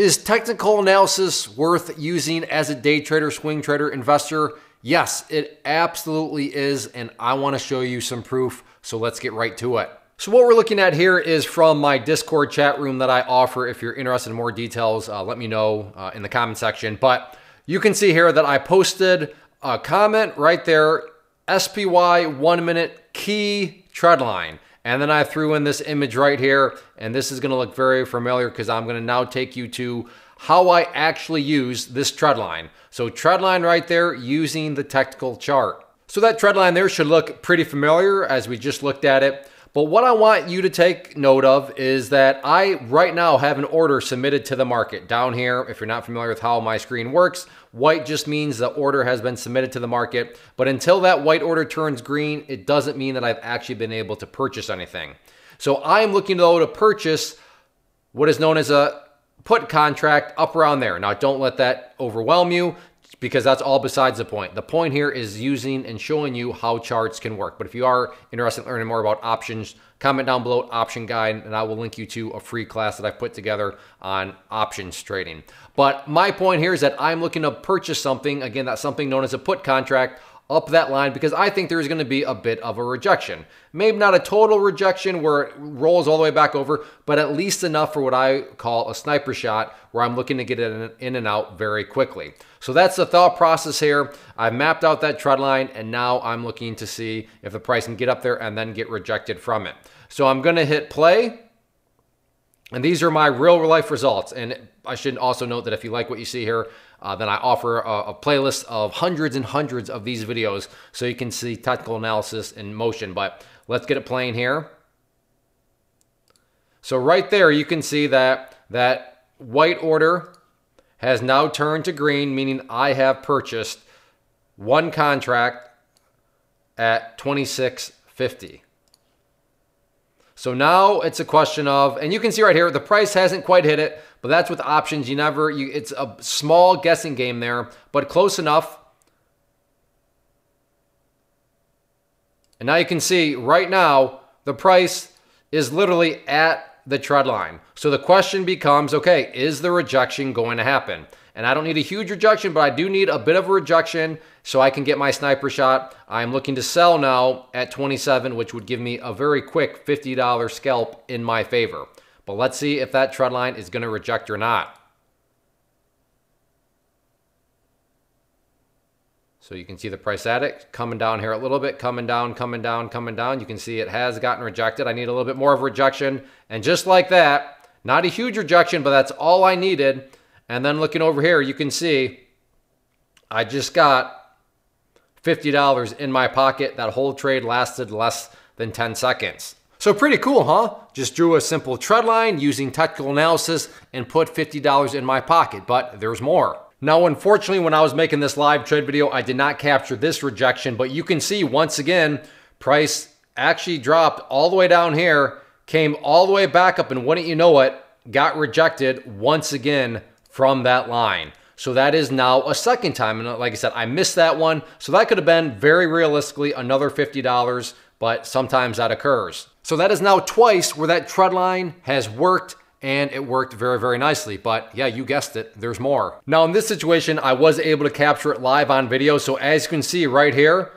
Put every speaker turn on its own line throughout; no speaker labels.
Is technical analysis worth using as a day trader, swing trader, investor? Yes, it absolutely is. And I want to show you some proof. So let's get right to it. So what we're looking at here is from my Discord chat room that I offer. If you're interested in more details, uh, let me know uh, in the comment section. But you can see here that I posted a comment right there, SPY one minute key trend line. And then I threw in this image right here, and this is gonna look very familiar because I'm gonna now take you to how I actually use this trend line. So trend line right there using the technical chart. So that trend line there should look pretty familiar as we just looked at it. But what I want you to take note of is that I right now have an order submitted to the market. Down here, if you're not familiar with how my screen works, white just means the order has been submitted to the market. But until that white order turns green, it doesn't mean that I've actually been able to purchase anything. So I'm looking though to purchase what is known as a put contract up around there. Now don't let that overwhelm you because that's all besides the point. The point here is using and showing you how charts can work. But if you are interested in learning more about options, comment down below option guide and I will link you to a free class that I've put together on options trading. But my point here is that I'm looking to purchase something, again, that's something known as a put contract up that line because I think there's going to be a bit of a rejection. Maybe not a total rejection where it rolls all the way back over, but at least enough for what I call a sniper shot where I'm looking to get it in and out very quickly. So that's the thought process here. I've mapped out that trend line and now I'm looking to see if the price can get up there and then get rejected from it. So I'm going to hit play. And these are my real life results. And I should also note that if you like what you see here, uh, then I offer a, a, playlist of hundreds and hundreds of these videos so you can see technical analysis in motion. But let's get it playing here. So right there, you can see that that white order has now turned to green, meaning I have purchased one contract at 26.50. So now it's a question of, and you can see right here, the price hasn't quite hit it, but that's with options. You never, you, it's a small guessing game there, but close enough. And now you can see right now, the price is literally at the trend line. So the question becomes, okay, is the rejection going to happen? And I don't need a huge rejection, but I do need a bit of a rejection so I can get my sniper shot. I'm looking to sell now at 27, which would give me a very quick $50 scalp in my favor. But let's see if that trend line is going to reject or not. So you can see the price addict coming down here a little bit, coming down, coming down, coming down. You can see it has gotten rejected. I need a little bit more of rejection. And just like that, not a huge rejection, but that's all I needed. And then looking over here, you can see I just got $50 in my pocket. That whole trade lasted less than 10 seconds. So pretty cool, huh? Just drew a simple trend line using technical analysis and put $50 in my pocket, but there's more. Now, unfortunately, when I was making this live trade video, I did not capture this rejection, but you can see once again, price actually dropped all the way down here, came all the way back up, and wouldn't you know it, got rejected once again from that line. So that is now a second time. And like I said, I missed that one. So that could have been very realistically another $50, but sometimes that occurs. So that is now twice where that trend line has worked and it worked very, very nicely. But yeah, you guessed it, there's more. Now in this situation, I was able to capture it live on video. So as you can see right here,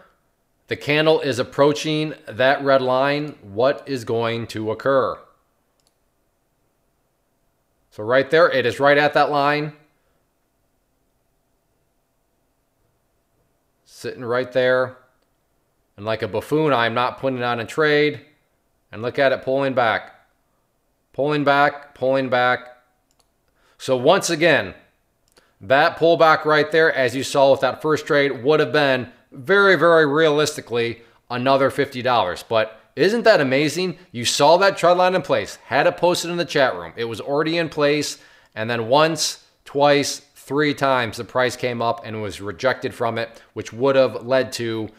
the candle is approaching that red line. What is going to occur? So right there, it is right at that line. sitting right there. And like a buffoon, I'm not putting on a trade. And look at it pulling back, pulling back, pulling back. So once again, that pullback right there, as you saw with that first trade, would have been very, very realistically another $50. But isn't that amazing? You saw that trend line in place, had it posted in the chat room. It was already in place. And then once, twice, three times the price came up and was rejected from it, which would have led to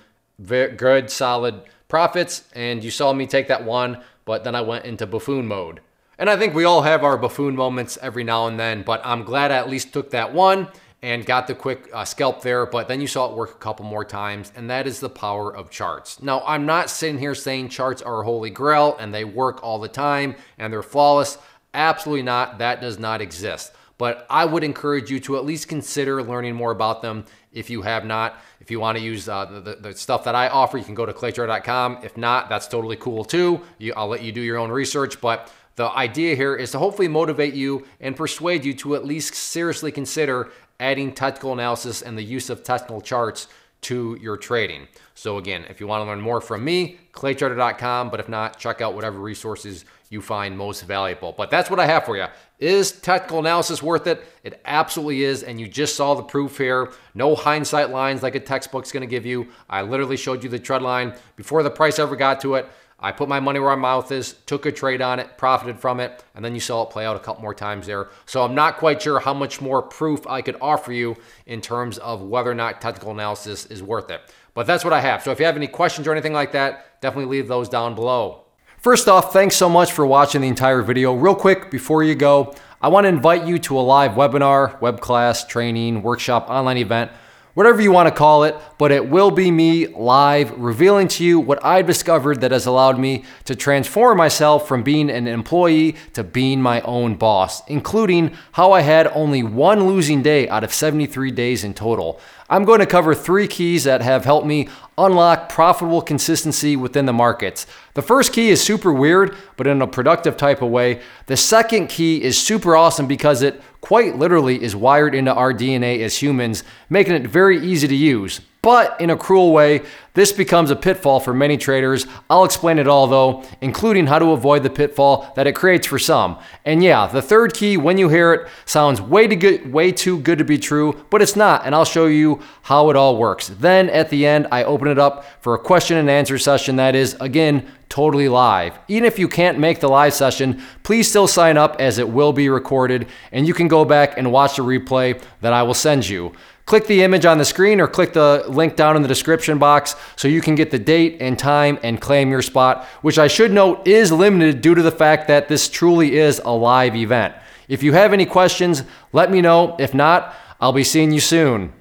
good, solid profits. And you saw me take that one, but then I went into buffoon mode. And I think we all have our buffoon moments every now and then, but I'm glad I at least took that one and got the quick uh, scalp there, but then you saw it work a couple more times, and that is the power of charts. Now, I'm not sitting here saying charts are a holy grail and they work all the time and they're flawless. Absolutely not. That does not exist. but I would encourage you to at least consider learning more about them if you have not. If you want to use uh, the, the, stuff that I offer, you can go to claytrader.com. If not, that's totally cool too. You, I'll let you do your own research, but the idea here is to hopefully motivate you and persuade you to at least seriously consider adding technical analysis and the use of technical charts to your trading. So again, if you want to learn more from me, claytrader.com, but if not, check out whatever resources you find most valuable. But that's what I have for you. Is technical analysis worth it? It absolutely is, and you just saw the proof here. No hindsight lines like a textbook's going to give you. I literally showed you the trend line before the price ever got to it. I put my money where my mouth is, took a trade on it, profited from it, and then you saw it play out a couple more times there. So I'm not quite sure how much more proof I could offer you in terms of whether or not technical analysis is worth it. But that's what I have. So if you have any questions or anything like that, definitely leave those down below. First off, thanks so much for watching the entire video. Real quick, before you go, I want to invite you to a live webinar, web class, training, workshop, online event whatever you want to call it, but it will be me live revealing to you what I've discovered that has allowed me to transform myself from being an employee to being my own boss, including how I had only one losing day out of 73 days in total. I'm going to cover three keys that have helped me unlock profitable consistency within the markets. The first key is super weird, but in a productive type of way. The second key is super awesome because it quite literally is wired into our DNA as humans, making it very easy to use. But in a cruel way, this becomes a pitfall for many traders. I'll explain it all though, including how to avoid the pitfall that it creates for some. And yeah, the third key, when you hear it, sounds way too good, way too good to be true, but it's not, and I'll show you how it all works. Then at the end, I open it up for a question and answer session that is, again, totally live. Even if you can't make the live session, please still sign up as it will be recorded, and you can go back and watch the replay that I will send you. Click the image on the screen or click the link down in the description box so you can get the date and time and claim your spot, which I should note is limited due to the fact that this truly is a live event. If you have any questions, let me know. If not, I'll be seeing you soon.